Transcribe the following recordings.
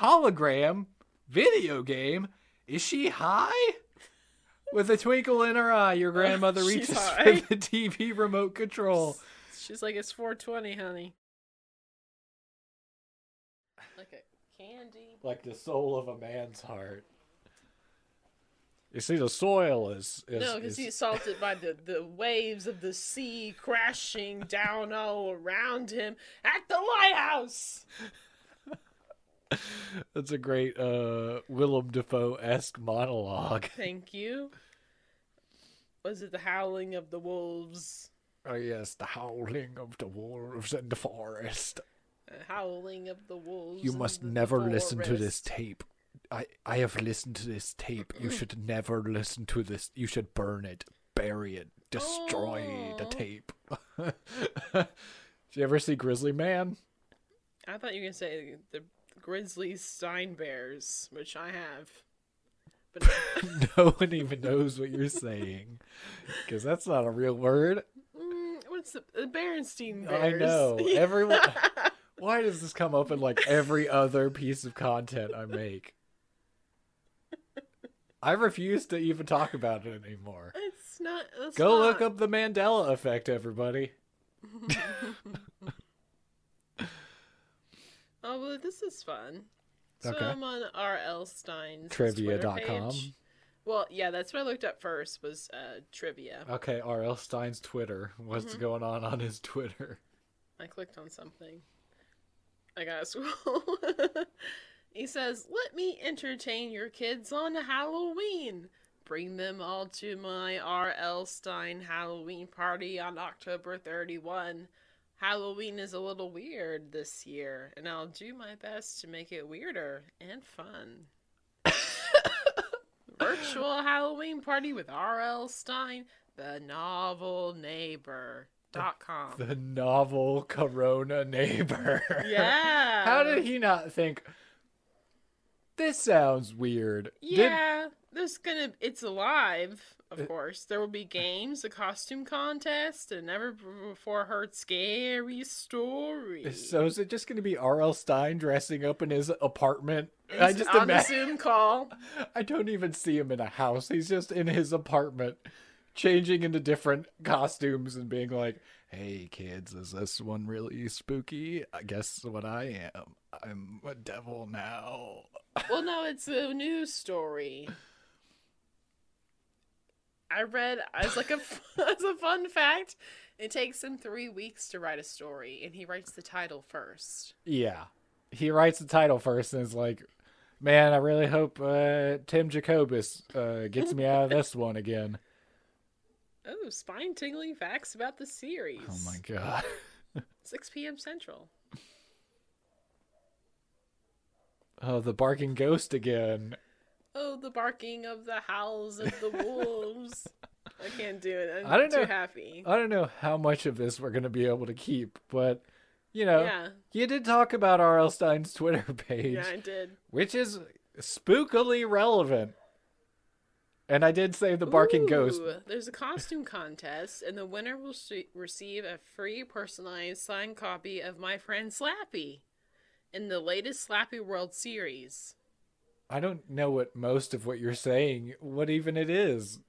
hologram video game. Is she high? With a twinkle in her eye, your grandmother reaches for the TV remote control. She's like, it's 420, honey. Like a candy. Like the soul of a man's heart. You see, the soil is. is No, because is- he's assaulted by the, the waves of the sea crashing down all around him at the lighthouse. That's a great uh, Willem Dafoe esque monologue. Thank you. Was it the howling of the wolves? Oh, yes, the howling of the wolves in the forest. The howling of the wolves. You must never listen to this tape. I, I have listened to this tape. You should never listen to this. You should burn it, bury it, destroy the tape. Did you ever see Grizzly Man? I thought you were going to say the grizzly stein bears, which I have. But no one even knows what you're saying. Because that's not a real word. Mm, what's the, the Berenstein I know. Everyone. Why does this come up in like every other piece of content I make? I refuse to even talk about it anymore. it's not. It's Go not. look up the Mandela effect, everybody. Oh, well, this is fun. So Okay. I'm on R.L. Stine's Trivia.com. Well, yeah, that's what I looked up first was uh, trivia. Okay, R.L. Stine's Twitter. What's Mm-hmm. going on on his Twitter? I clicked on something. I gotta scroll. he says, Let me entertain your kids on Halloween. Bring them all to my R.L. Stine Halloween party on October 31. Halloween is a little weird this year, and I'll do my best to make it weirder and fun. Virtual Halloween party with R.L. Stine, the novel neighbor. Dot com. The novel Corona neighbor. Yeah. How did he not think? This sounds weird. Did- Yeah, there's gonna. It's alive, Uh, of course. There will be games, a costume contest, and never before heard scary story. so is it just going to be R.L. Stine dressing up in his apartment? I He's just on the imagine. Zoom call. I don't even see him in a house. He's just in his apartment, changing into different costumes and being like, "Hey kids, is this one really spooky? I guess what I am. I'm a devil now." Well, no, it's a news story. I read as like a as a fun fact. It takes him three weeks to write a story, and he writes the title first. Yeah, he writes the title first and is like, "Man, I really hope uh, Tim Jacobus uh, gets me out of this one again." Oh, spine tingling facts about the series. Oh my god. 6 p.m. Central. Oh, the barking ghost again. Oh, the barking of the howls of the wolves. I can't do it. I'm I don't too know. happy. I don't know how much of this we're going to be able to keep, but you know, Yeah. you did talk about R.L. Stine's Twitter page, Yeah, I did. which is spookily relevant. And I did say the barking ghost. There's a costume contest, and the winner will se- receive a free personalized signed copy of My Friend Slappy in the latest Slappy World series. I don't know what most of what you're saying, what even it is.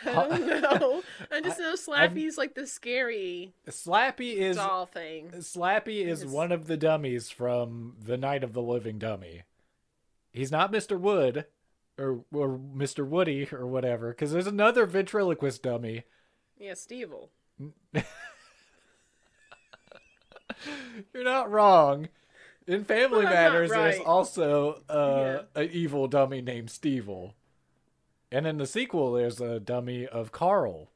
I don't know. I just know Slappy's like the scary Slappy is doll thing. Slappy is one of the dummies from The Night of the Living Dummy. He's not Mr. Wood or or Mr. Woody or whatever, because there's another ventriloquist dummy. Yeah, Stevil. You're not wrong. In Family Matters, there's also uh, an evil dummy named Stevil. And in the sequel, there's a dummy of Carl.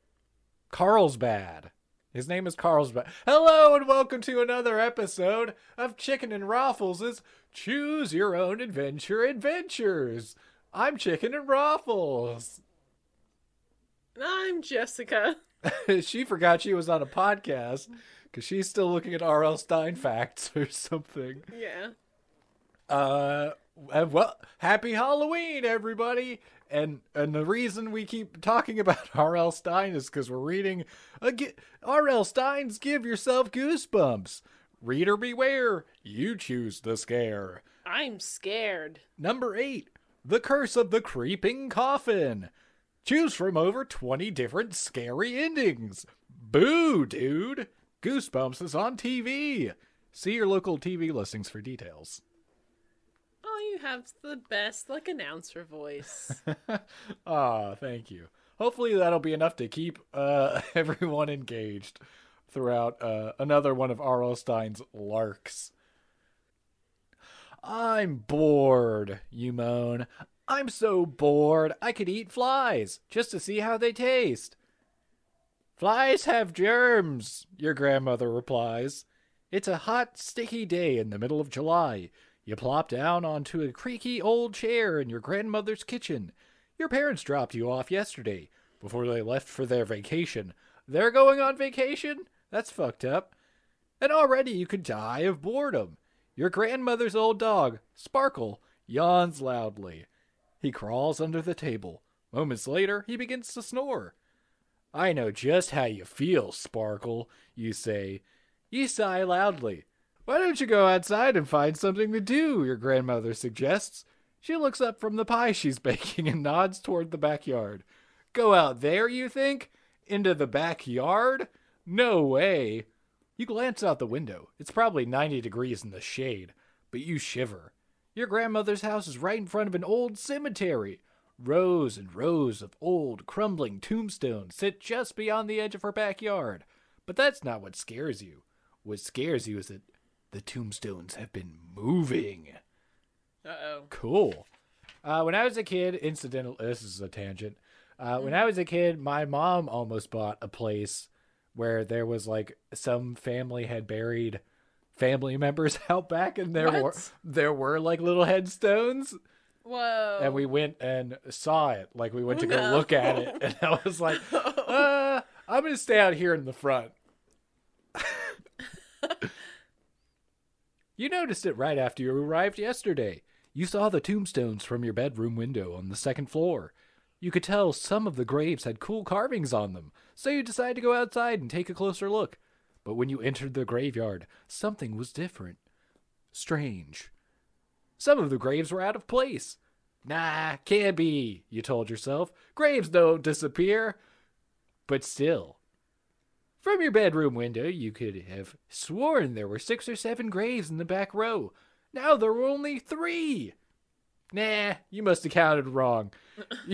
Carlsbad. His name is Carlsbad. Hello and welcome to another episode of Chicken and Raffles' Choose Your Own Adventure Adventures. I'm Chicken and Raffles. And I'm Jessica. she forgot she was on a podcast because she's still looking at R.L. Stine facts or something. Yeah. Uh, well, happy Halloween, everybody! And and the reason we keep talking about R.L. Stine is because we're reading R.L. Stine's "Give Yourself Goosebumps," Reader beware, you choose the scare. I'm scared. Number 8. The Curse of the Creeping Coffin. Choose from over 20 different scary endings. Boo, dude! Goosebumps is on TV. See your local TV listings for details. Oh, you have the best, like, announcer voice. Ah, thank you. Hopefully that'll be enough to keep uh, everyone engaged throughout uh, another one of R.L. Stine's larks. I'm bored, you moan. I'm so bored I could eat flies just to see how they taste. Flies have germs, your grandmother replies. It's a hot, sticky day in the middle of July. You plop down onto a creaky old chair in your grandmother's kitchen. Your parents dropped you off yesterday before they left for their vacation. They're going on vacation? That's fucked up. And already you could die of boredom. Your grandmother's old dog, Sparkle, yawns loudly. He crawls under the table. Moments later, he begins to snore. I know just how you feel, Sparkle, you say. You sigh loudly. Why don't you go outside and find something to do? Your grandmother suggests. She looks up from the pie she's baking and nods toward the backyard. Go out there, you think? Into the backyard? No way. You glance out the window. It's probably 90 degrees in the shade, but you shiver. Your grandmother's house is right in front of an old cemetery. Rows and rows of old, crumbling tombstones sit just beyond the edge of her backyard. But that's not what scares you. What scares you is that the tombstones have been moving. Uh oh. Cool. Uh, when I was a kid, incidental. This is a tangent. Uh, when I was a kid, my mom almost bought a place where there was like some family had buried family members out back, and there were there were like little headstones, Whoa. and we went and saw it. Like we went to go look at it, and I was like, uh, I'm gonna stay out here in the front. you noticed it right after you arrived yesterday. You saw the tombstones from your bedroom window on the second floor. You could tell some of the graves had cool carvings on them, so you decided to go outside and take a closer look. But when you entered the graveyard, something was different. Strange. Some of the graves were out of place. Nah, can't be, you told yourself. Graves don't disappear. But still. From your bedroom window, you could have sworn there were six or seven graves in the back row. Now there were only three. Nah, you must have counted wrong.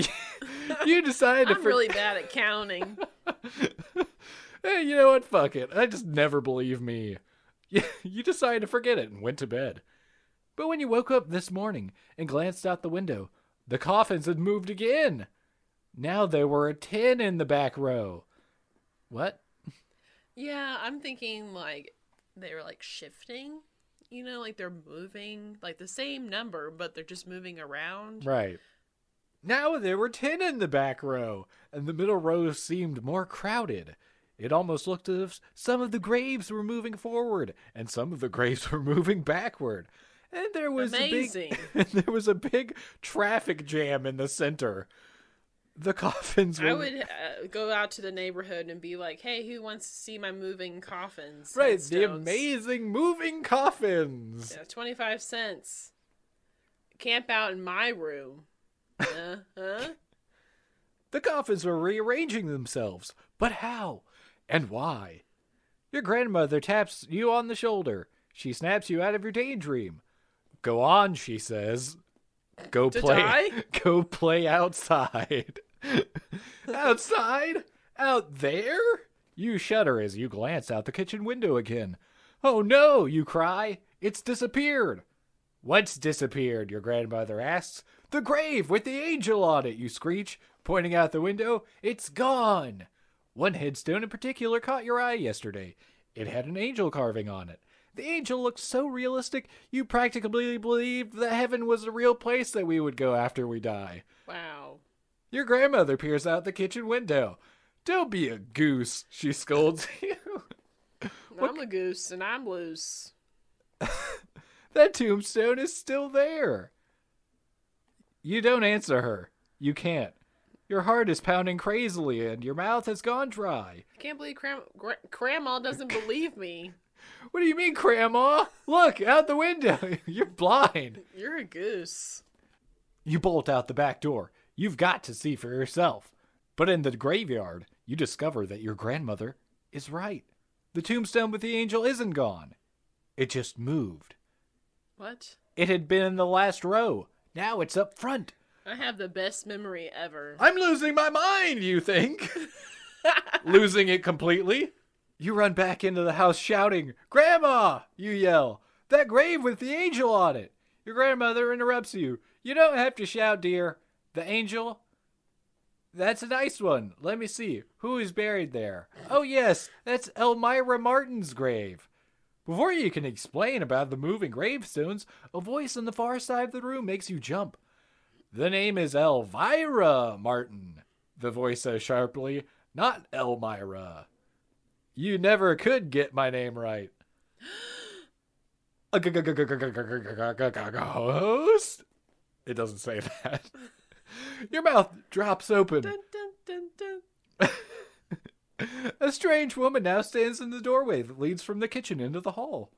you decided to I'm for- really bad at counting. Hey, you know what? Fuck it. I just never believe me. You, you decided to forget it and went to bed. But when you woke up this morning and glanced out the window, the coffins had moved again. Now there were ten in the back row. What? yeah, I'm thinking like they were like shifting. You know, like they're moving, like the same number, but they're just moving around. Right. Now there were ten in the back row, and the middle row seemed more crowded. It almost looked as if some of the graves were moving forward, and some of the graves were moving backward. And there was Amazing. a big, and there was a big traffic jam in the center. The coffins were I would uh, go out to the neighborhood and be like, "Hey, who wants to see my moving coffins?" right. The headstones?" amazing moving coffins. Yeah, twenty-five cents. Camp out in my room. Uh huh. The coffins were rearranging themselves, but how and why? Your grandmother taps you on the shoulder. She snaps you out of your daydream. Go on, she says. Go To play. die? Go play outside. outside? Out there? You shudder as you glance out the kitchen window again. Oh no, you cry. It's disappeared. What's disappeared? Your grandmother asks. The grave with the angel on it, you screech, pointing out the window. It's gone. One headstone in particular caught your eye yesterday. It had an angel carving on it. The angel looked so realistic, you practically believed that heaven was a real place that we would go after we die. Wow. Your grandmother peers out the kitchen window. Don't be a goose, she scolds you. I'm a goose and I'm loose. that tombstone is still there. You don't answer her. You can't. Your heart is pounding crazily and your mouth has gone dry. I can't believe Cram- Gra- Grandma doesn't believe me. What do you mean, Grandma? Look out the window. You're blind. You're a goose. You bolt out the back door. You've got to see for yourself. But in the graveyard, you discover that your grandmother is right. The tombstone with the angel isn't gone. It just moved. What? It had been in the last row. Now it's up front. I have the best memory ever. I'm losing my mind, you think? losing it completely? You run back into the house shouting, Grandma! You yell, That grave with the angel on it! Your grandmother interrupts you. You don't have to shout, dear. The angel? That's a nice one. Let me see. Who is buried there? Oh, yes, that's Elmira Martin's grave. Before you can explain about the moving gravestones, a voice on the far side of the room makes you jump. The name is Elvira Martin, the voice says sharply, not Elmira. You never could get my name right. Ghost. It doesn't say that. Your mouth drops open. Dun, dun, dun, a strange woman now stands in the doorway that leads from the kitchen into the hall.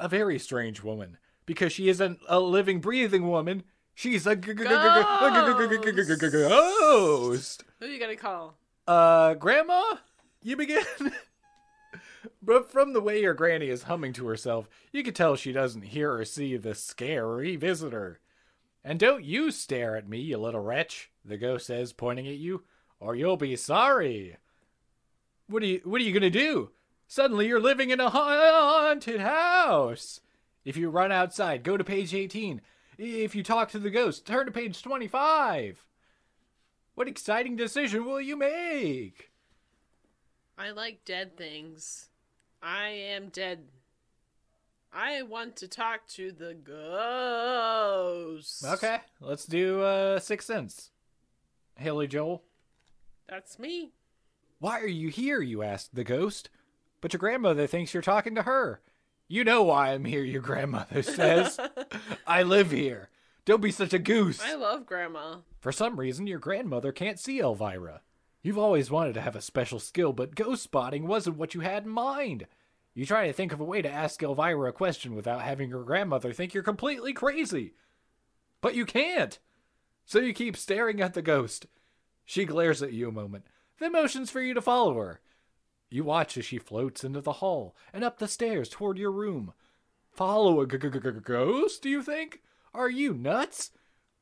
A very strange woman, because she isn't a living, breathing woman. She's a ghost. Who are you gonna call? Uh, Grandma, you begin. but from the way your granny is humming to herself, you can tell she doesn't hear or see the scary visitor. And don't you stare at me, you little wretch, the ghost says, pointing at you, or you'll be sorry. What are you what are you gonna do? Suddenly you're living in a haunted house. If you run outside, go to page 18. If you talk to the ghost, turn to page 25. What exciting decision will you make? I like dead things. I am dead. I want to talk to the ghost. Okay, let's do uh Sixth Sense. Haley Joel. That's me. Why are you here? You ask the ghost. But your grandmother thinks you're talking to her. You know why I'm here, your grandmother says. I live here. Don't be such a goose. I love grandma. For some reason, your grandmother can't see Elvira. You've always wanted to have a special skill, but ghost spotting wasn't what you had in mind. You try to think of a way to ask Elvira a question without having your grandmother think you're completely crazy. But you can't. So you keep staring at the ghost. She glares at you a moment, then motions for you to follow her. You watch as she floats into the hall and up the stairs toward your room. Follow a g- g- g- g- ghost, do you think? Are you nuts?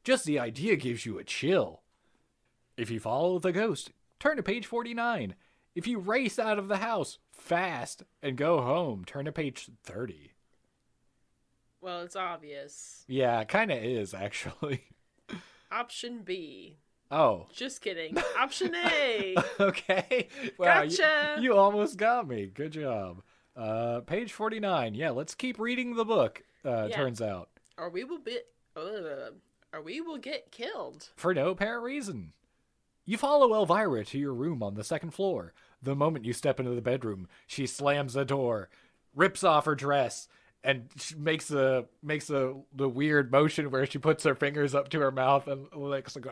Just the idea gives you a chill. If you follow the ghost, turn to page 49. If you race out of the house fast and go home, turn to page 30. Well, it's obvious. Yeah, it kind of is, actually. Option B. Oh, Just kidding. Option A. okay. Wow, you- Gotcha. you, almost got me. Good job. Uh, page 49. Yeah, let's keep reading the book, uh, Yeah. turns out. Or we will be. Uh, or we will get killed. for no apparent reason. You follow Elvira to your room on the second floor. The moment you step into the bedroom, she slams the door, rips off her dress, and makes a makes a the weird motion where she puts her fingers up to her mouth and licks. Like,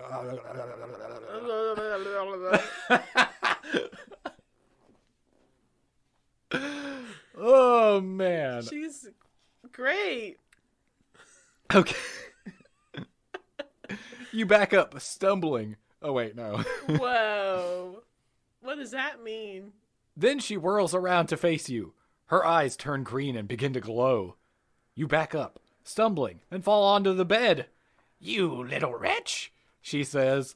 oh man. She's great. Okay. you back up, stumbling. Oh wait, no. Whoa. what does that mean? Then she whirls around to face you. Her eyes turn green and begin to glow. You back up, stumbling, and fall onto the bed. You little wretch, she says.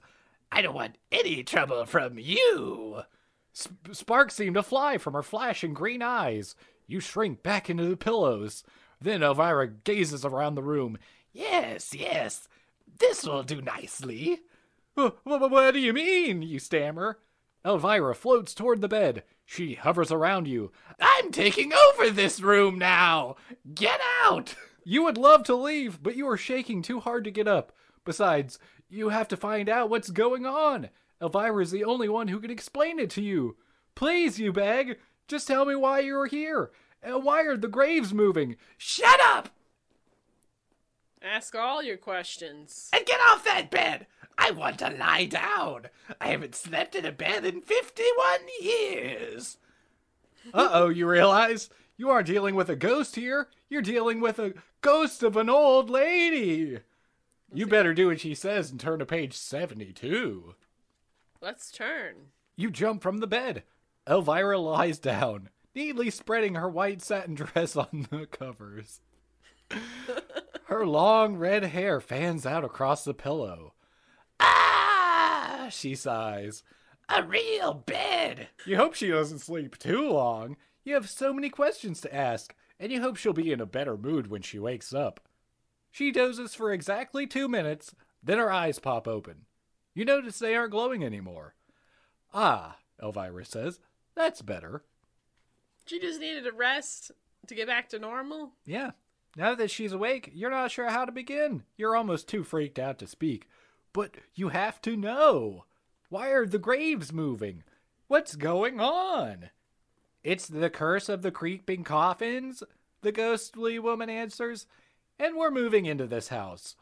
I don't want any trouble from you. Sp- sparks seem to fly from her flashing green eyes. You shrink back into the pillows. Then Elvira gazes around the room. Yes, yes, this will do nicely. "Wh- wh- What do you mean? You stammer. Elvira floats toward the bed. She hovers around you. I'm taking over this room now! Get out! You would love to leave, but you are shaking too hard to get up. Besides, you have to find out what's going on. Elvira is the only one who can explain it to you. Please, you beg, just tell me why you're here. And why are the graves moving? Shut up! Ask all your questions. and get off that bed. I want to lie down. I haven't slept in a bed in 51 years. Uh oh, you realize? You aren't dealing with a ghost here. You're dealing with a ghost of an old lady. You better do what she says and turn to page 72. Let's turn. You jump from the bed. Elvira lies down, neatly spreading her white satin dress on the covers. her long red hair fans out across the pillow. Ah! She sighs. A real bed! You hope she doesn't sleep too long. You have so many questions to ask, and you hope she'll be in a better mood when she wakes up. She dozes for exactly two minutes, then her eyes pop open. You notice they aren't glowing anymore. Ah, Elvira says, that's better. She just needed a rest to get back to normal. Yeah. Now that she's awake, you're not sure how to begin. You're almost too freaked out to speak. But you have to know. Why are the graves moving? What's going on? It's the curse of the creeping coffins, the ghostly woman answers, and we're moving into this house.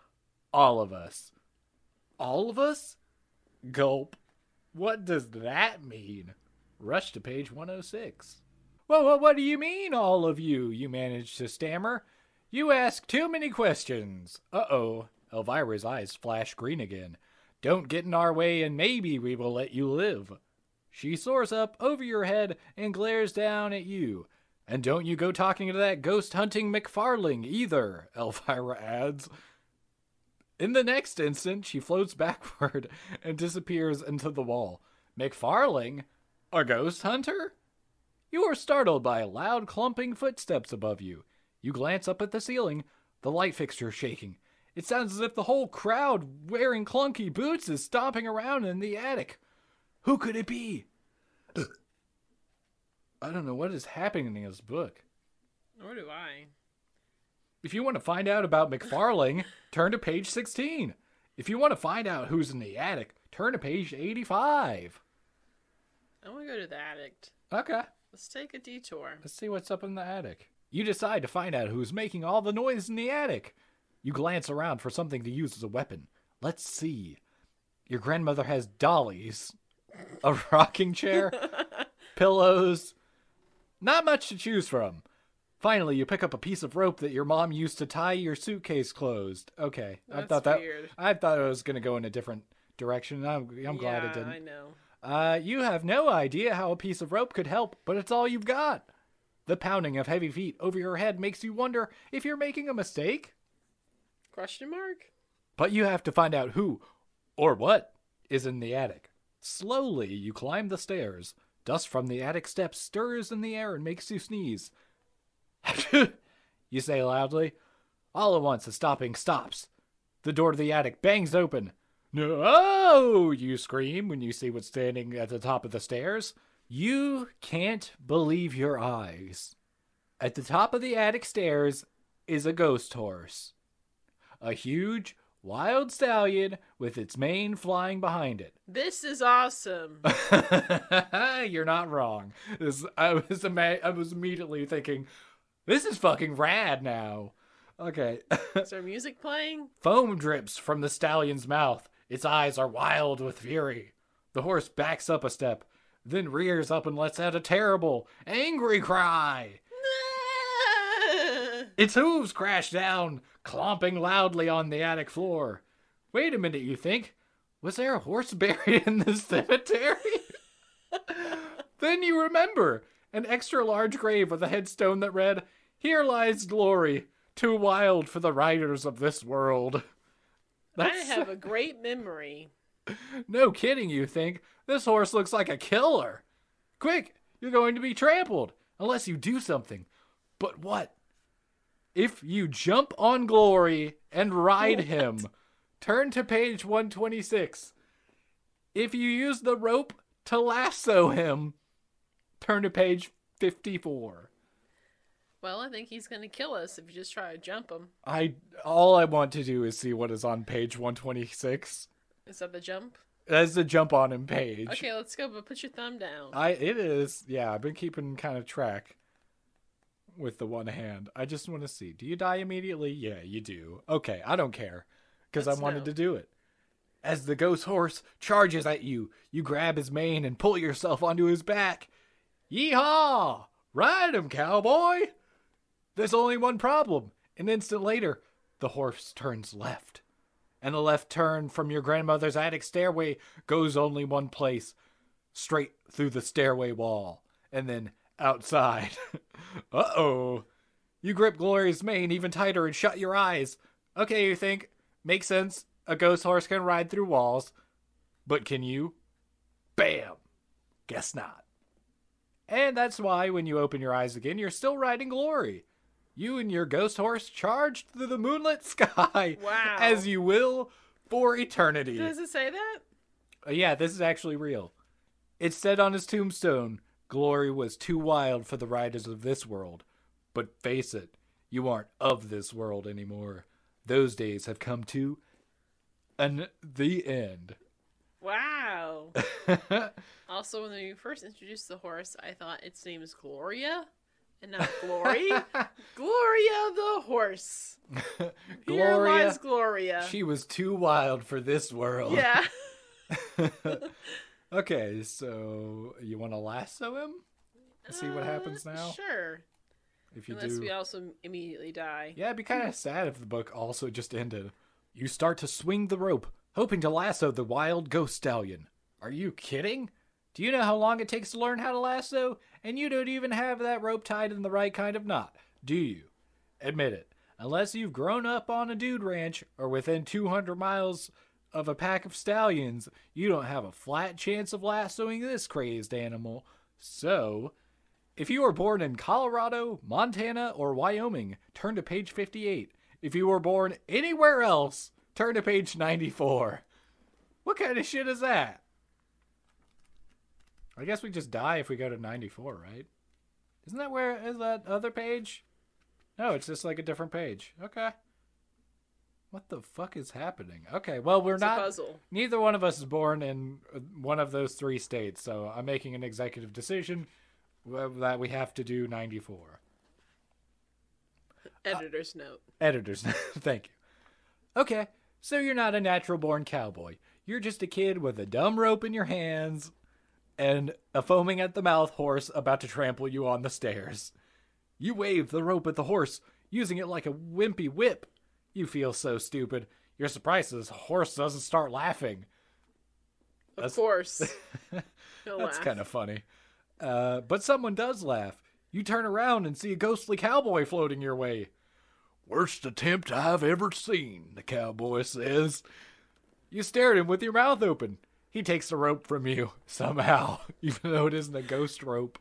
All of us. All of us? Gulp. What does that mean? Rush to page 106. Well, well, what do you mean, all of you? You managed to stammer. You ask too many questions. Uh oh. Elvira's eyes flash green again. Don't get in our way, and maybe we will let you live. She soars up over your head and glares down at you. And don't you go talking to that ghost hunting McFarling either, Elvira adds. In the next instant, she floats backward and disappears into the wall. McFarling? A ghost hunter? You are startled by loud clumping footsteps above you. You glance up at the ceiling, the light fixture shaking. It sounds as if the whole crowd wearing clunky boots is stomping around in the attic. Who could it be? I don't know what is happening in this book. Nor do I? If you want to find out about McFarling, turn to page 16. If you want to find out who's in the attic, turn to page 85. I want to go to the attic. Okay. Let's take a detour. Let's see what's up in the attic. You decide to find out who's making all the noise in the attic. You glance around for something to use as a weapon. Let's see. Your grandmother has dollies, a rocking chair, pillows. Not much to choose from. Finally, you pick up a piece of rope that your mom used to tie your suitcase closed. Okay, I thought that weird. I thought it was going to go in a different direction. I'm, I'm glad yeah, it didn't. I know. Uh, you have no idea how a piece of rope could help, but it's all you've got. The pounding of heavy feet over your head makes you wonder if you're making a mistake. Question mark? But you have to find out who or what is in the attic. Slowly, you climb the stairs. Dust from the attic steps stirs in the air and makes you sneeze. you say loudly. All at once, a stopping stops. The door to the attic bangs open. No! Oh, you scream when you see what's standing at the top of the stairs. You can't believe your eyes. At the top of the attic stairs is a ghost horse. A huge, wild stallion with its mane flying behind it. This is awesome. You're not wrong. This, I was ima- I was immediately thinking, this is fucking rad now. Okay. is there music playing? Foam drips from the stallion's mouth. Its eyes are wild with fury. The horse backs up a step, then rears up and lets out a terrible, angry cry. Its hooves crash down, clomping loudly on the attic floor. Wait a minute, you think? Was there a horse buried in the cemetery? then you remember an extra large grave with a headstone that read, Here lies glory, too wild for the riders of this world. I have a great memory. No kidding, you think? This horse looks like a killer. Quick, you're going to be trampled unless you do something. But what? If you jump on Glory and ride him, turn to page 126. If you use the rope to lasso him, turn to page 54. Well, I think he's going to kill us if you just try to jump him. I all I want to do is see what is on page 126. Is that the jump? That's the jump on him page. Okay, let's go, but put your thumb down. I it is. Yeah, I've been keeping kind of track with the one hand. I just want to see. Do you die immediately? Yeah, you do. Okay, I don't care because I wanted know. to do it. As the ghost horse charges at you, you grab his mane and pull yourself onto his back. Yeehaw! Ride him, cowboy! There's only one problem. An instant later, the horse turns left. And the left turn from your grandmother's attic stairway goes only one place straight through the stairway wall, and then outside. uh oh. You grip Glory's mane even tighter and shut your eyes. Okay, you think. Makes sense. A ghost horse can ride through walls. But can you? Bam! Guess not. And that's why when you open your eyes again, you're still riding Glory. You and your ghost horse charged through the moonlit sky Wow. as you will for eternity. Does it say that? Uh, yeah, this is actually real. It said on his tombstone, Glory was too wild for the riders of this world. But face it, you aren't of this world anymore. Those days have come to an the end. Wow. also, when you first introduced the horse, I thought its name is Gloria and not Glory. Gloria the horse. Here Gloria, lies Gloria. she was too wild for this world. yeah. okay, so you want to lasso him? See what happens Uh, now? Sure. If you Unless do, we also immediately die. Yeah, it'd be kind of sad if the book also just ended. You start to swing the rope, hoping to lasso the wild ghost stallion. Are you kidding? Do you know how long it takes to learn how to lasso? And you don't even have that rope tied in the right kind of knot, do you? Admit it. Unless you've grown up on a dude ranch or within 200 miles of a pack of stallions, you don't have a flat chance of lassoing this crazed animal. So, if you were born in Colorado, Montana, or Wyoming, turn to page 58. If you were born anywhere else, turn to page 94. What kind of shit is that? I guess we just die if we go to 94, right? Isn't that where is that other page? No, it's just like a different page. Okay. What the fuck is happening? Okay, well, we're It's not a puzzle. neither one of us is born in uh, one of those three states, so I'm making an executive decision uh, that we have to do 94. Editor's note. Editors, note. thank you. Okay, so you're not a natural born cowboy. You're just a kid with a dumb rope in your hands and a foaming at the mouth horse about to trample you on the stairs. You wave the rope at the horse, using it like a wimpy whip. You feel so stupid. You're surprised this horse doesn't start laughing. Of That's- course. That's kind of funny. Uh, but someone does laugh. You turn around and see a ghostly cowboy floating your way. Worst attempt I've ever seen, the cowboy says. You stare at him with your mouth open. He takes the rope from you, somehow, even though it isn't a ghost rope.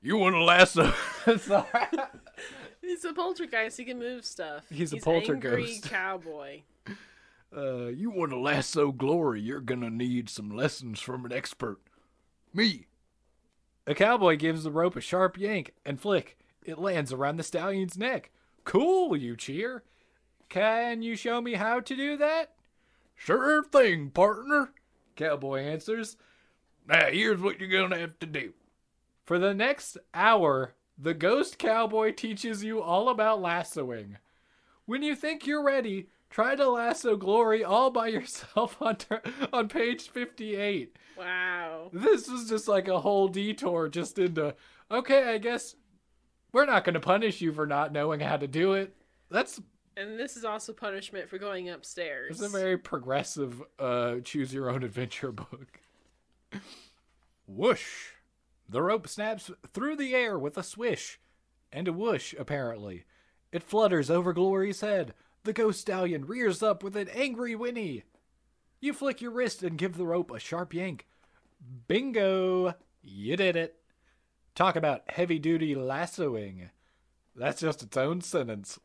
You want to lasso? Sorry. He's a poltergeist. He can move stuff. He's a Angry poltergeist. cowboy. Uh, you want to lasso glory, you're gonna need some lessons from an expert. Me. A cowboy gives the rope a sharp yank and flick. It lands around the stallion's neck. Cool, you cheer. Can you show me how to do that? Sure thing, partner, cowboy answers. Now, here's what you're gonna have to do. For the next hour, the ghost cowboy teaches you all about lassoing. When you think you're ready, try to lasso glory all by yourself on ter- on page 58. Wow. This was just like a whole detour just into okay, I guess we're not going to punish you for not knowing how to do it. That's And this is also punishment for going upstairs. it's a very progressive uh choose your own adventure book. Whoosh. The rope snaps through the air with a swish and a whoosh apparently. It flutters over Glory's head. The ghost stallion rears up with an angry whinny. You flick your wrist and give the rope a sharp yank. Bingo! You did it. Talk about heavy duty lassoing. That's just its own sentence.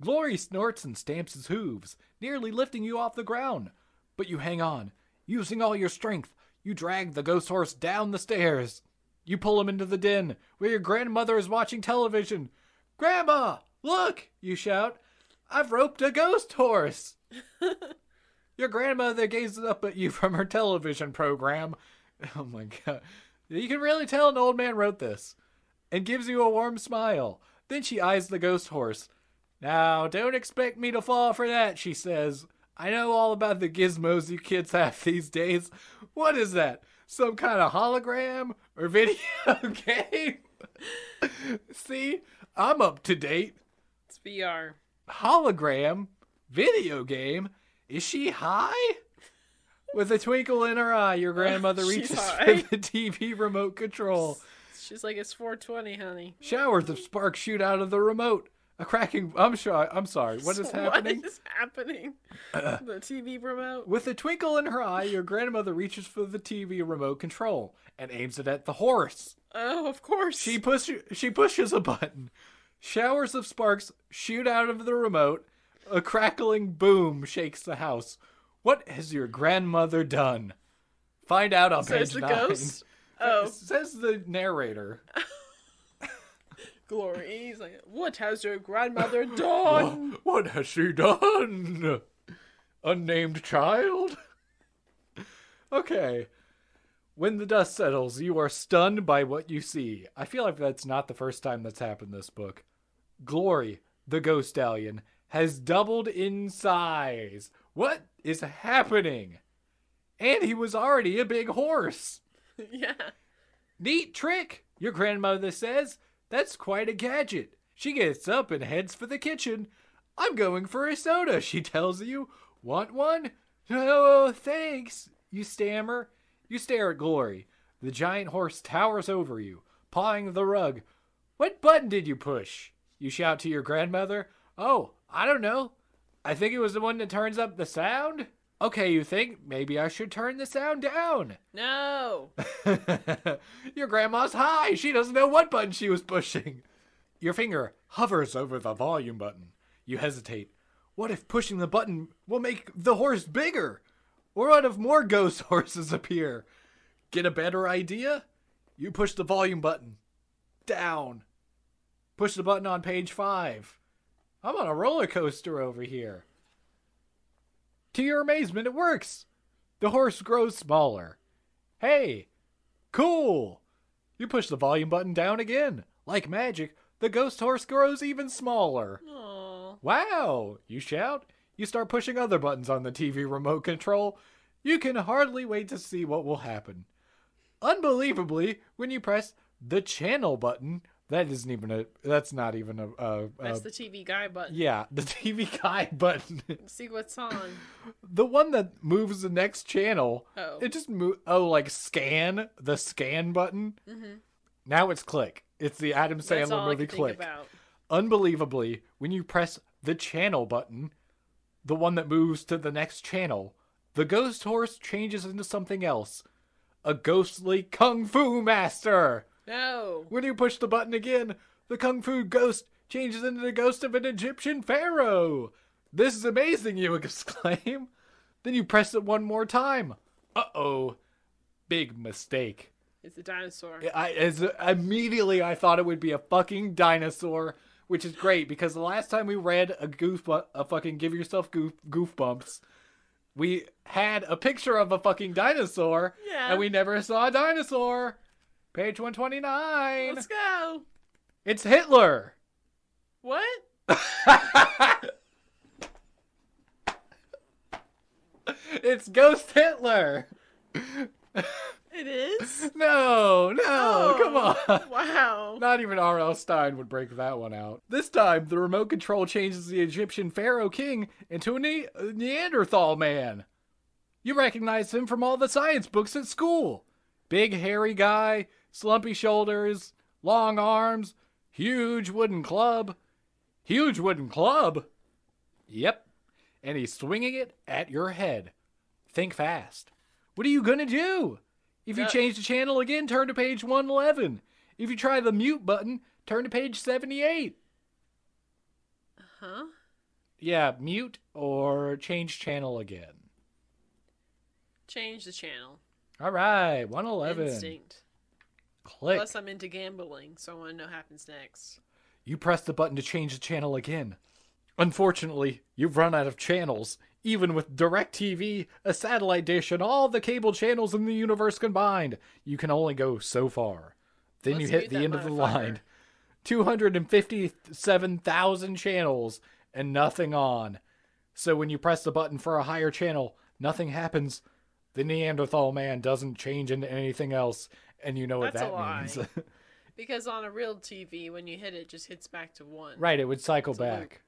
Glory snorts and stamps his hooves, nearly lifting you off the ground. But you hang on. Using all your strength, you drag the ghost horse down the stairs. You pull him into the den, where your grandmother is watching television. Grandma, look, you shout. I've roped a ghost horse. your grandmother gazes up at you from her television program. Oh my god. You can really tell an old man wrote this. And gives you a warm smile. Then she eyes the ghost horse. Now, don't expect me to fall for that, she says. I know all about the gizmos you kids have these days. What is that? some kind of hologram or video game? See, I'm up to date. It's VR. Hologram video game. Is she high? With a twinkle in her eye, your grandmother reaches for the TV remote control. She's like, it's 420, honey. Showers of sparks shoot out of the remote. A cracking. I'm sure. I'm sorry. What is happening? What is happening? the TV remote. With a twinkle in her eye, your grandmother reaches for the TV remote control and aims it at the horse. Oh, of course. She push she pushes a button. Showers of sparks shoot out of the remote. A crackling boom shakes the house. What has your grandmother done? Find out on says page the nine. ghost. Oh, Says the narrator. Glory. He's like, what has your grandmother done? What has she done? Unnamed child? Okay. When the dust settles, you are stunned by what you see. I feel like that's not the first time that's happened this book. Glory, the ghost stallion, has doubled in size. What is happening? And he was already a big horse. yeah. Neat trick, your grandmother says. That's quite a gadget. She gets up and heads for the kitchen. I'm going for a soda, she tells you. Want one? No, thanks, you stammer. You stare at Glory. The giant horse towers over you, pawing the rug. What button did you push? You shout to your grandmother. Oh, I don't know. I think it was the one that turns up the sound. Okay, you think maybe I should turn the sound down. No. Your grandma's high. She doesn't know what button she was pushing. Your finger hovers over the volume button. You hesitate. What if pushing the button will make the horse bigger? Or what if more ghost horses appear? Get a better idea? You push the volume button. Down. Push the button on page five. I'm on a roller coaster over here. To your amazement, it works. The horse grows smaller. Hey, cool. You push the volume button down again. Like magic, the ghost horse grows even smaller. Aw. Wow, you shout. You start pushing other buttons on the TV remote control. You can hardly wait to see what will happen. Unbelievably, when you press the channel button, that isn't even a that's not even a, a, a That's the TV guy button. yeah, the TV guy button. See what's on. the one that moves the next channel. Oh. It just move oh like scan, the scan button. Now it's click. It's the Adam Mm-hmm. Sandler movie click. Unbelievably, when you press the channel button, the one that moves to the next channel, the ghost horse changes into something else. A ghostly kung fu master. No. When you push the button again, the kung fu ghost changes into the ghost of an Egyptian pharaoh. This is amazing, you exclaim. Then you press it one more time. Uh oh. Big mistake. It's a dinosaur. I as immediately I thought it would be a fucking dinosaur, which is great because the last time we read a goof a fucking give yourself goof goof bumps, we had a picture of a fucking dinosaur, Yeah. and we never saw a dinosaur. Page one twenty nine. Let's go. It's Hitler. What? It's Ghost Hitler. It is? No, no, oh, come Oh, on. Wow. Not even R.L. Stine would break that one out. This time, the remote control changes the Egyptian pharaoh king into a, ne- a Neanderthal man. You recognize him from all the science books at school. Big hairy guy, slumpy shoulders, long arms, huge wooden club. Huge wooden club? Yep. And he's swinging it at your head. Think fast. What are you gonna do? If you Yeah. change the channel again, turn to page 111. If you try the mute button, turn to page 78. Huh? Yeah, mute or change channel again. Change the channel. All right, 111. Instinct. Click. Plus, I'm into gambling, so I want to know what happens next. You press the button to change the channel again. Unfortunately, you've run out of channels. Even with DirecTV, a satellite dish, and all the cable channels in the universe combined, you can only go so far. Then Let's you hit the end of the line. 257,000 channels and nothing on. So when you press the button for a higher channel, nothing happens. the Neanderthal man doesn't change into anything else, and you know what That's that means. Because on a real TV, when you hit it, it just hits back to one. right, it would cycle It's back.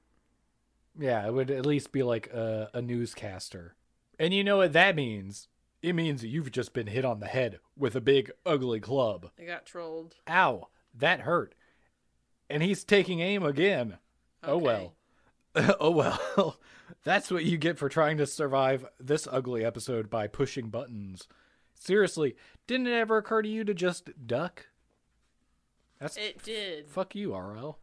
Yeah, it would at least be like a, a newscaster. And you know what that means? It means you've just been hit on the head with a big, ugly club. I got trolled. Ow, that hurt. And he's taking aim again. Oh well. oh well. That's what you get for trying to survive this ugly episode by pushing buttons. Seriously, didn't it ever occur to you to just duck? That's It did. fuck you, RL.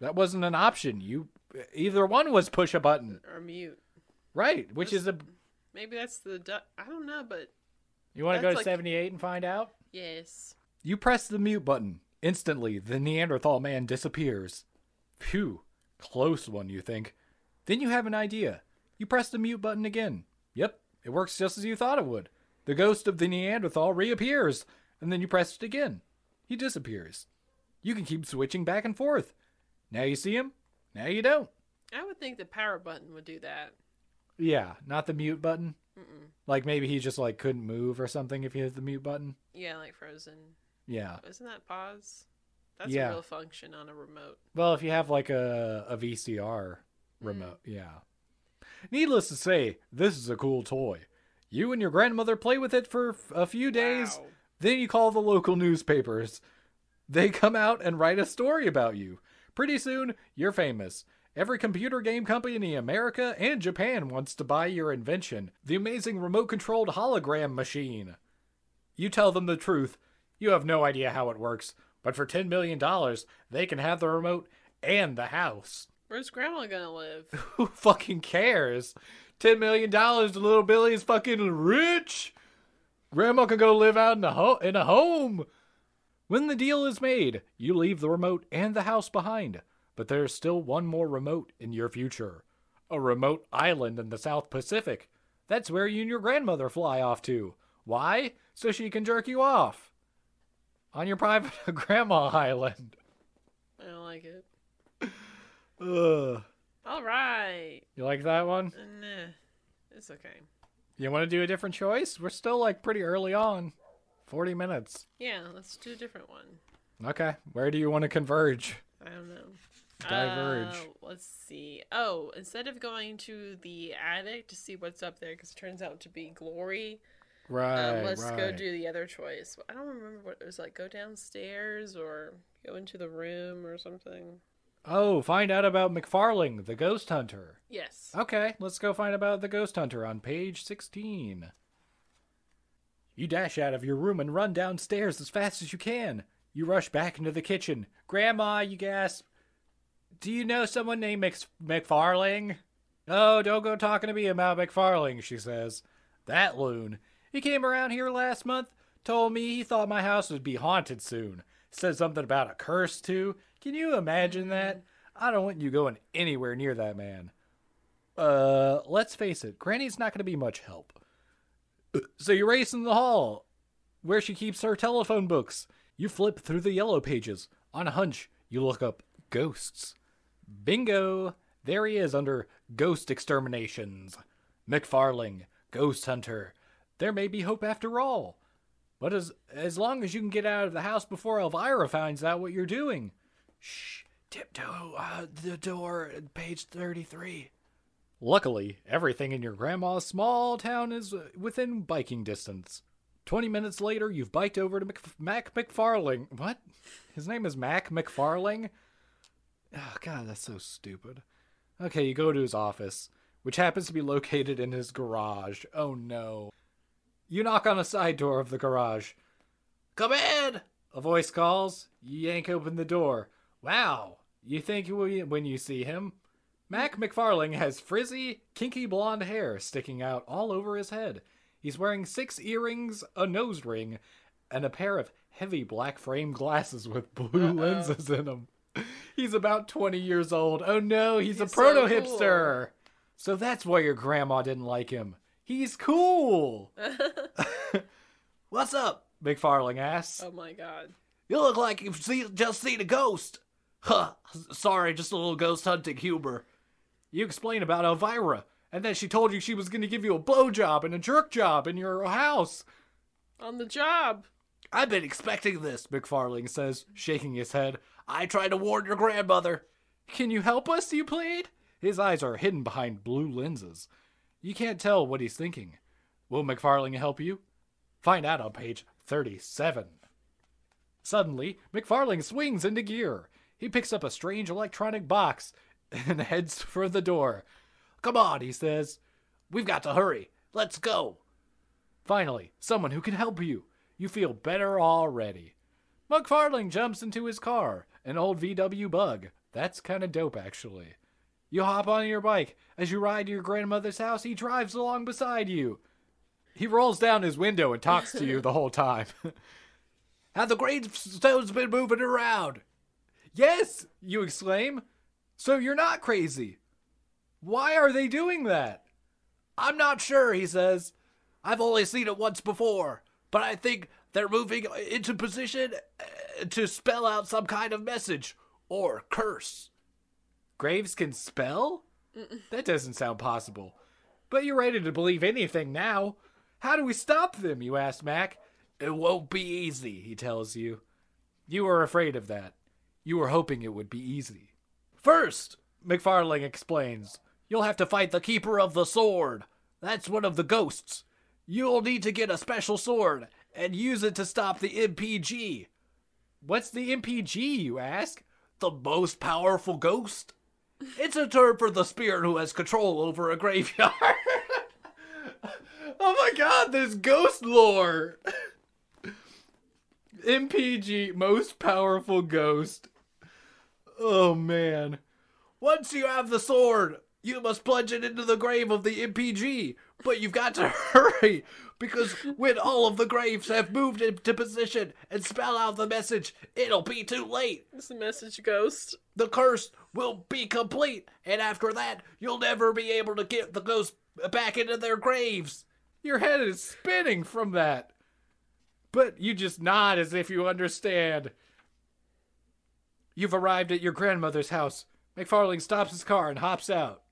That wasn't an option. You either one was push a button. Or mute. Right, which is a Maybe that's the. Du- I don't know, but You want to go to like- 78 and find out? yes. You press the mute button. Instantly, the Neanderthal man disappears. Phew, close one, you think. Then you have an idea. You press the mute button again. Yep, it works just as you thought it would. The ghost of the Neanderthal reappears, and then you press it again. He disappears. You can keep switching back and forth. Now you see him, now you don't. I would think the power button would do that. Yeah, not the mute button. Mm-mm. Like maybe he just like couldn't move or something if you hit the mute button. Yeah, like Frozen. Yeah. Isn't that pause? That's Yeah. a real function on a remote. Well, if you have like a, a VCR remote, mm. yeah. Needless to say, this is a cool toy. You and your grandmother play with it for a few days, Wow. then you call the local newspapers. They come out and write a story about you. Pretty soon, you're famous. Every computer game company in America and Japan wants to buy your invention, the amazing remote controlled hologram machine. You tell them the truth. You have no idea how it works, but for $10 million, they can have the remote and the house. Where's Grandma gonna live? Who fucking cares? $10 million to little Billy is fucking rich. Grandma can go live out in a, ho- in a home. When the deal is made, you leave the remote and the house behind. But there's still one more remote in your future a remote island in the South Pacific. That's where you and your grandmother fly off to. Why? So she can jerk you off. On your private grandma island. I don't like it. Ugh. All right. You like that one? Uh, Nah, it's okay. You want to do a different choice? We're still like pretty early on. 40 minutes. Yeah, let's do a different one. Okay. Where do you want to converge? I don't know. Diverge. Uh, let's see. Oh, instead of going to the attic to see what's up there, because it turns out to be glory, Right. um, let's right. go do the other choice. I don't remember what it was like. Go downstairs or go into the room or something. Oh, find out about McFarling, the ghost hunter. Yes. Okay, let's go find about the ghost hunter on page 16. You dash out of your room and run downstairs as fast as you can. You rush back into the kitchen. Grandma, you gasp. Do you know someone named Mc- McFarling? Oh, don't go talking to me about McFarling, she says. That loon. He came around here last month, told me he thought my house would be haunted soon. Said something about a curse, too. Can you imagine that? I don't want you going anywhere near that man. Uh, let's face it, Granny's not going to be much help. So you race in the hall, where she keeps her telephone books. You flip through the yellow pages. On a hunch, you look up ghosts. Bingo! There he is under Ghost Exterminations. McFarling, Ghost Hunter. There may be hope after all. But as as long as you can get out of the house before Elvira finds out what you're doing. Shh, tiptoe uh, the door page 33. Luckily, everything in your grandma's small town is uh, within biking distance. Twenty minutes later, you've biked over to Mc- Mac McFarling. What? His name is Mac McFarling? Oh, God, that's so stupid. Okay, you go to his office, which happens to be located in his garage. Oh no. You knock on a side door of the garage. Come in! A voice calls. You yank open the door. Wow, you think we- when you see him? Mac McFarling has frizzy, kinky blonde hair sticking out all over his head. He's wearing six earrings, a nose ring, and a pair of heavy black frame glasses with blue Uh-oh. lenses in them. He's about 20 years old. Oh no, he's, a He's so proto hipster. So that's why your grandma didn't like him. He's cool. What's up? McFarling asks. oh my god. You look like you've see, just seen a ghost. Huh. Sorry, just a little ghost hunting humor. You explain about Elvira And then she told you she was going to give you a blowjob and a jerk job in your house. On the job. I've been expecting this, McFarling says, shaking his head. I tried to warn your grandmother. Can you help us, you plead? His eyes are hidden behind blue lenses. You can't tell what he's thinking. Will McFarling help you? Find out on page 37. Suddenly, McFarling swings into gear. He picks up a strange electronic box and heads for the door. Come on, he says. We've got to hurry. Let's go. Finally, someone who can help you. You feel better already. McFarling jumps into his car, an old VW bug. That's kind of dope, actually. You hop on your bike. As you ride to your grandmother's house, he drives along beside you. He rolls down his window and talks to you the whole time. Have the gravestones been moving around? Yes, you exclaim. So you're not crazy. Why are they doing that? I'm not sure, he says. I've only seen it once before, but I think they're moving into position uh, to spell out some kind of message or curse. Graves can spell? That doesn't sound possible. But you're ready to believe anything now. How do we stop them, you ask Mac. It won't be easy, he tells you. You are afraid of that. You were hoping it would be easy. First, McFarling explains, you'll have to fight the Keeper of the Sword. That's one of the ghosts. You'll need to get a special sword and use it to stop the MPG. What's the MPG, you ask? The most powerful ghost? It's a term for the spirit who has control over a graveyard. oh my god, there's ghost lore. MPG, most powerful ghost. Oh man. Once you have the sword, you must plunge it into the grave of the MPG. But you've got to hurry, because when all of the graves have moved into position and spell out the message, it'll be too late. It's a message ghost. The curse will be complete, and after that, you'll never be able to get the ghosts back into their graves. Your head is spinning from that. But you just nod as if you understand. You've arrived at your grandmother's house. McFarling stops his car and hops out.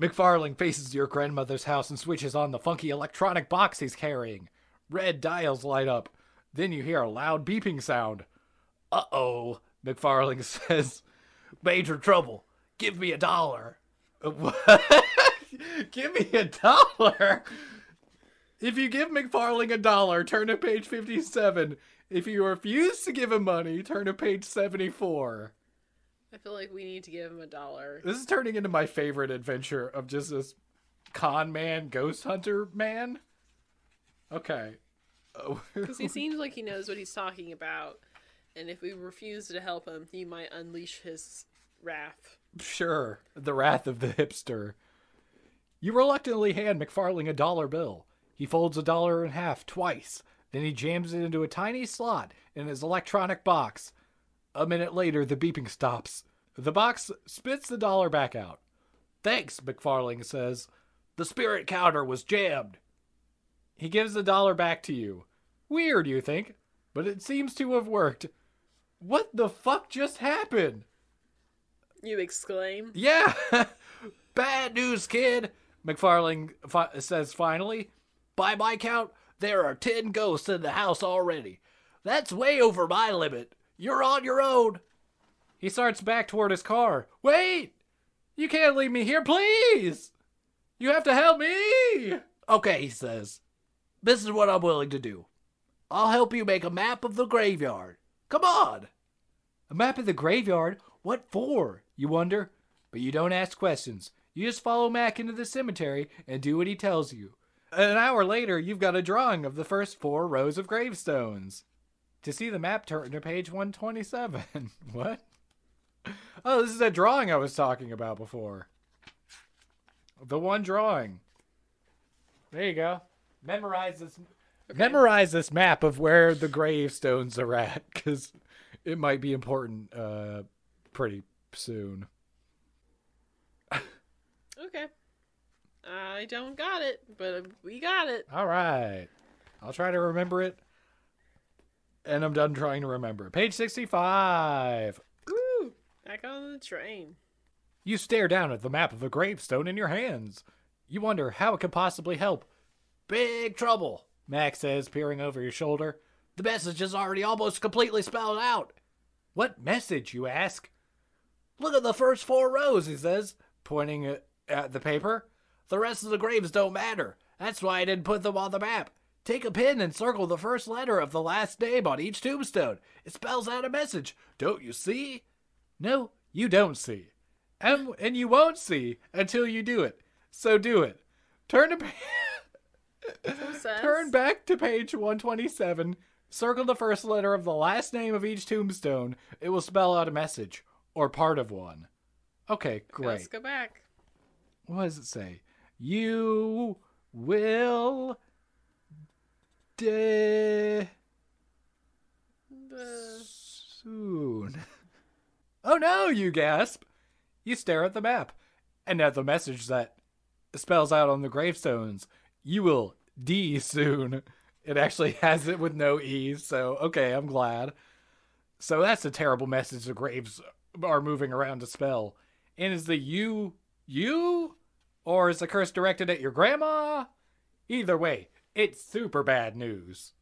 McFarling faces your grandmother's house and switches on the funky electronic box he's carrying. Red dials light up. Then you hear a loud beeping sound. Uh oh, McFarling says. Major trouble. Give me a dollar. give me a dollar? If you give McFarling a dollar, turn to page 57. If you refuse to give him money, turn to page 74. I feel like we need to give him a dollar. This is turning into my favorite adventure of just this con man, ghost hunter man. Okay. Oh. Because he seems like he knows what he's talking about. And if we refuse to help him, he might unleash his wrath. Sure. The wrath of the hipster. You reluctantly hand McFarling a dollar bill. He folds a dollar in half twice. Then he jams it into a tiny slot in his electronic box. A minute later, the beeping stops. The box spits the dollar back out. Thanks, McFarling says. The spirit counter was jammed. He gives the dollar back to you. Weird, you think, but it seems to have worked. What the fuck just happened? You exclaim. Yeah! Bad news, kid! McFarling fi- says finally. By my count, there are ten ghosts in the house already. That's way over my limit. You're on your own. He starts back toward his car. Wait! You can't leave me here, please! You have to help me! Okay, he says. This is what I'm willing to do. I'll help you make a map of the graveyard. Come on! A map of the graveyard? What for? You wonder. But you don't ask questions. You just follow Mac into the cemetery and do what he tells you. An hour later, you've got a drawing of the first four rows of gravestones. To see the map, turn to page 127. what? Oh, this is a drawing I was talking about before. The one drawing. There you go. Memorize this. Okay. Memorize this map of where the gravestones are at, because it might be important uh, pretty soon. Okay. I don't got it, but we got it. All right. I'll try to remember it. And I'm done trying to remember. Page 65. Woo! Back on the train. You stare down at the map of a gravestone in your hands. You wonder how it could possibly help. Big trouble, Max says, peering over your shoulder. The message is already almost completely spelled out. What message, you ask? Look at the first four rows, he says, pointing at the paper. The rest of the graves don't matter. That's why I didn't put them on the map. Take a pen and circle the first letter of the last name on each tombstone. It spells out a message. Don't you see? No, you don't see. And, and you won't see until you do it. So do it. Turn to pa- Turn back to page 127. Circle the first letter of the last name of each tombstone. It will spell out a message or part of one. Okay, great. Let's go back. What does it say? You will de- soon. Oh no, you gasp. You stare at the map and at the message that spells out on the gravestones. You will D soon. It actually has it with no E's, so okay, I'm glad. So that's a terrible message the graves are moving around to spell. And is the you you? Or is the curse directed at your grandma? Either way, it's super bad news.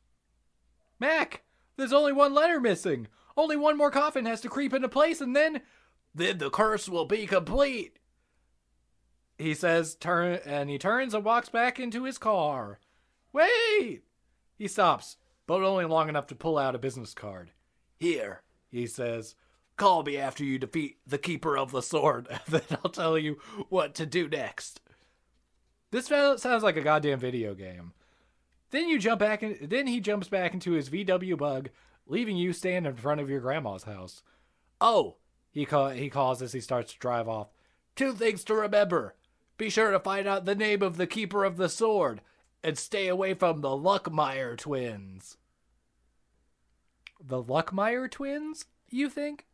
Mac, there's only one letter missing. Only one more coffin has to creep into place and then then the curse will be complete. He says turn and he turns and walks back into his car. Wait! He stops, but only long enough to pull out a business card. Here, he says, call me after you defeat the keeper of the sword, and then I'll tell you what to do next. This sounds like a goddamn video game. Then you jump back in, then he jumps back into his VW bug, leaving you stand in front of your grandma's house. Oh, he he calls as he starts to drive off. Two things to remember. Be sure to find out the name of the keeper of the sword and stay away from the Luckmeyer twins. The Luckmeyer twins, you think?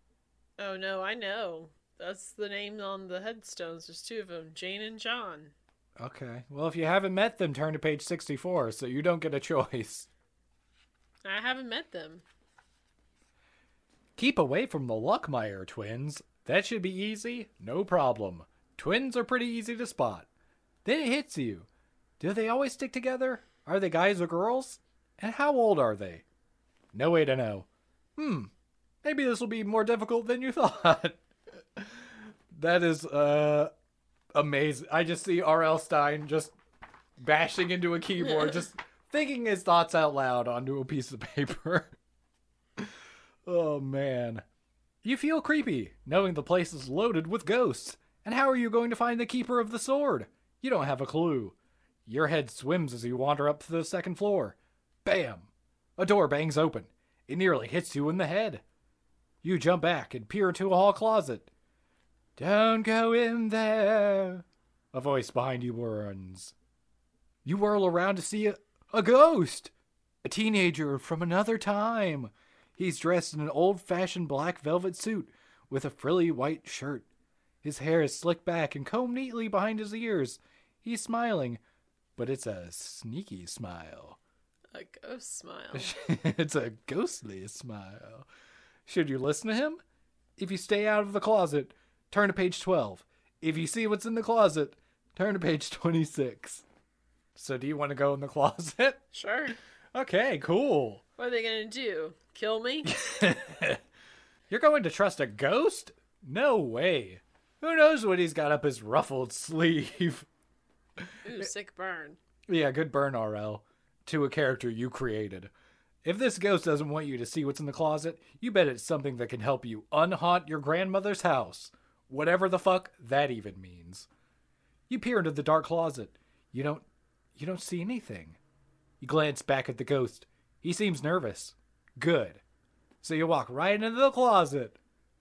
Oh no, I know. That's the name on the headstones. There's two of them, Jane and John. Okay. Well, if you haven't met them, turn to page 64 so you don't get a choice. I haven't met them. Keep away from the Luckmeyer twins. That should be easy. No problem. Twins are pretty easy to spot. Then it hits you. Do they always stick together? Are they guys or girls? And how old are they? No way to know. Hmm. Maybe this will be more difficult than you thought. that is uh amazing. I just see R.L. Stine just bashing into a keyboard, just thinking his thoughts out loud onto a piece of paper. oh man. You feel creepy, knowing the place is loaded with ghosts. And how are you going to find the keeper of the sword? You don't have a clue. Your head swims as you wander up to the second floor. Bam! A door bangs open. It nearly hits you in the head. You jump back and peer into a hall closet. Don't go in there, a voice behind you warns. You whirl around to see a, a ghost, a teenager from another time. He's dressed in an old fashioned black velvet suit with a frilly white shirt. His hair is slicked back and combed neatly behind his ears. He's smiling, but it's a sneaky smile. A ghost smile. it's a ghostly smile. Should you listen to him? If you stay out of the closet, turn to page 12. If you see what's in the closet, turn to page 26. So, do you want to go in the closet? Sure. Okay, cool. What are they going to do? Kill me? You're going to trust a ghost? No way. Who knows what he's got up his ruffled sleeve? Ooh, sick burn. Yeah, good burn, RL. To a character you created. If this ghost doesn't want you to see what's in the closet, you bet it's something that can help you unhaunt your grandmother's house. Whatever the fuck that even means. You peer into the dark closet. You don't you don't see anything. You glance back at the ghost. He seems nervous. Good. So you walk right into the closet.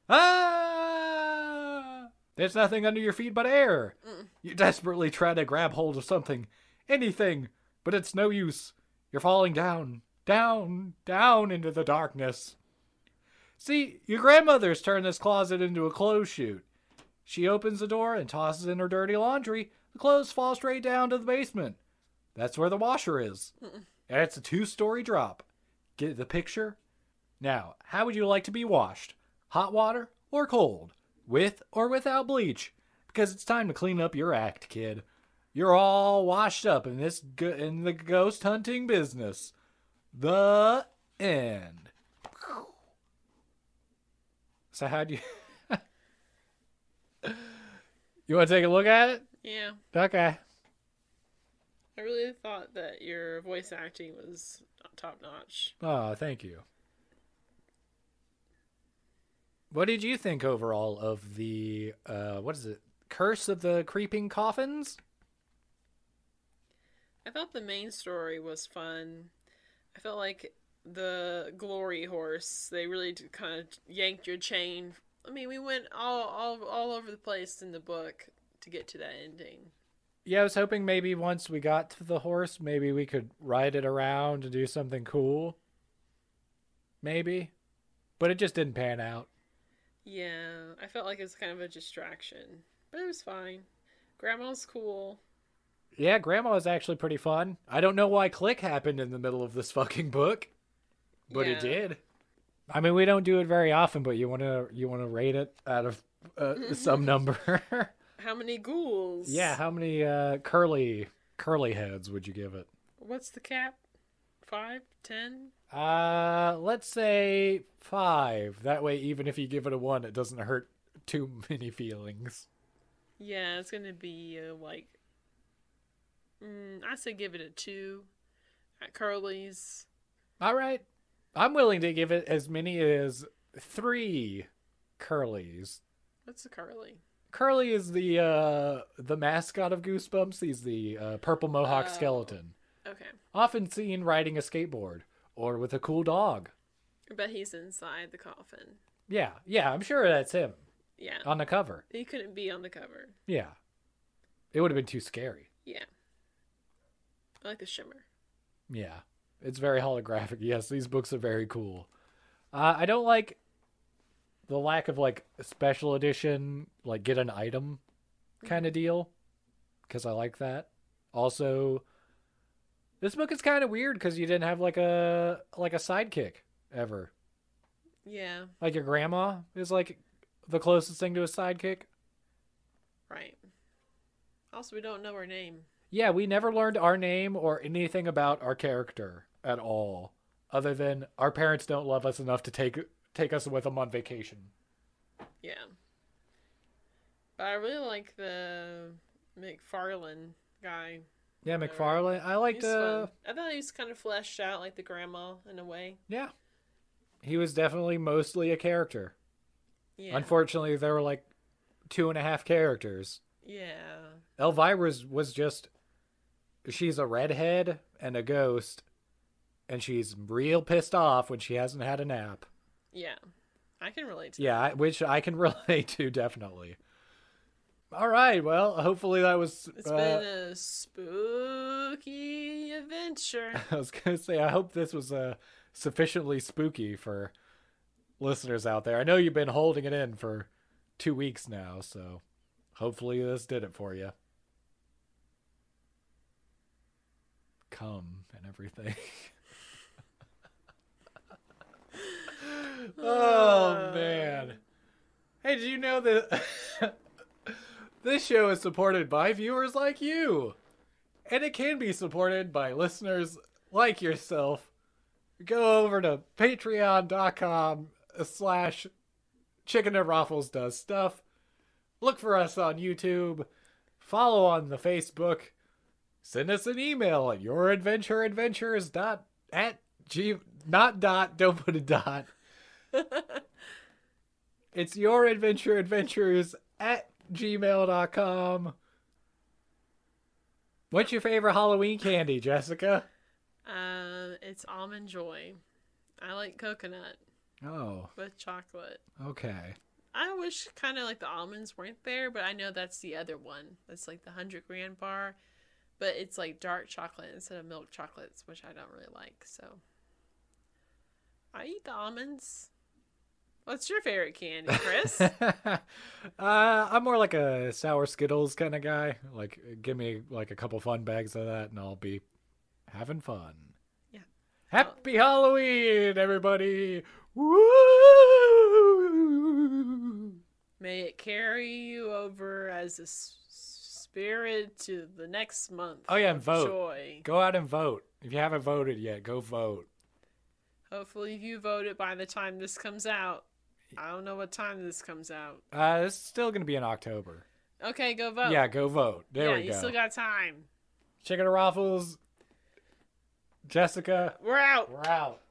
Ah! There's nothing under your feet but air. Mm. You desperately try to grab hold of something, anything, but it's no use. You're falling down, down, down into the darkness. See, your grandmother's turned this closet into a clothes chute. She opens the door and tosses in her dirty laundry. The clothes fall straight down to the basement. That's where the washer is. And it's a two story drop. Get the picture? Now, how would you like to be washed? Hot water or cold? With or without bleach? Because it's time to clean up your act, kid. You're all washed up in this go- in the ghost hunting business. The end. So how do you You want to take a look at it? Yeah. Okay. I really thought that your voice acting was top notch. Oh, thank you. What did you think overall of the uh what is it? Curse of the Creeping Coffins? I thought the main story was fun. I felt like the glory horse, they really kind of yanked your chain. I mean, we went all, all all over the place in the book to get to that ending. Yeah, I was hoping maybe once we got to the horse, maybe we could ride it around and do something cool. Maybe. But it just didn't pan out. Yeah, I felt like it was kind of a distraction, but it was fine. Grandma's cool. Yeah, Grandma is actually pretty fun. I don't know why Click happened in the middle of this fucking book, but it did. I mean, we don't do it very often, but you want to you want to rate it out of uh, some number. How many ghouls? yeah, how many uh, curly curly heads would you give it? What's the cap? Five, ten? Uh, let's say 5. That way even if you give it a 1, it doesn't hurt too many feelings. Yeah, it's gonna be uh, like. Mm, I say give it a two. At Curly's. All right. I'm willing to give it as many as 3 Curly's. What's a Curly? Curly is the uh the mascot of Goosebumps. He's the uh, purple mohawk Oh. skeleton, Okay. often seen riding a skateboard or with a cool dog. But he's inside the coffin. Yeah, yeah, I'm sure that's him Yeah. on the cover. He couldn't be on the cover. Yeah, it would have been too scary. Yeah. I like the shimmer. Yeah, it's very holographic. Yes, these books are very cool. Uh, I don't like the lack of like special edition, like get an item kind of deal, because I like that. Also, this book is kind of weird because you didn't have like a like a sidekick ever. Yeah. Like your grandma is like the closest thing to a sidekick. Right. Also, we don't know her name. Yeah, we never learned our name or anything about our character at all, other than our parents don't love us enough to take take us with them on vacation. Yeah. But I really like the McFarlane guy. Yeah, Whatever. McFarlane. I liked. Uh. I thought he was kind of fleshed out like the grandma in a way. yeah, he was definitely mostly a character. Yeah. Unfortunately, there were like two and a half characters. yeah. Elvira's was just she's a redhead and a ghost, and she's real pissed off when she hasn't had a nap. Yeah. I can relate to Yeah, I- which I can relate to definitely. All right, well, hopefully that was. It's uh, been a spooky adventure. I was gonna say, I hope this was uh, sufficiently spooky for listeners out there. I know you've been holding it in for two weeks now, so hopefully this did it for you. Come and everything. oh man! Hey, did you know that this show is supported by viewers like you? And it can be supported by listeners like yourself. Go over to patreon.com slash chicken and waffles does stuff. Look for us on YouTube. Follow on the Facebook. Send us an email at youradventureadventures dot at g not dot don't put a dot. It's youradventureadventures adventure adventures at gmail.com. What's your favorite Halloween candy, Jessica? uh, it's almond joy. I like coconut Oh, with chocolate. okay. I wish kind of like the almonds weren't there, but I know that's the other one. That's like the 100 grand bar, but it's like dark chocolate instead of milk chocolates, which I don't really like. So I eat the almonds. What's your favorite candy, Chris? uh, I'm more like a sour Skittles kind of guy. Like, give me like a couple fun bags of that, and I'll be having fun. Yeah. Happy Halloween, everybody! Woo! May it carry you over as a spirit to the next month. Oh, yeah, and vote. Joy. Go out and vote. If you haven't voted yet, go vote. Hopefully, you voted by the time this comes out. I don't know what time this comes out. Uh, it's still gonna be in October. Okay, go vote. Yeah, go vote. There yeah, we go. you still got time. Chicken Raffles. Jessica, We're out. we're out.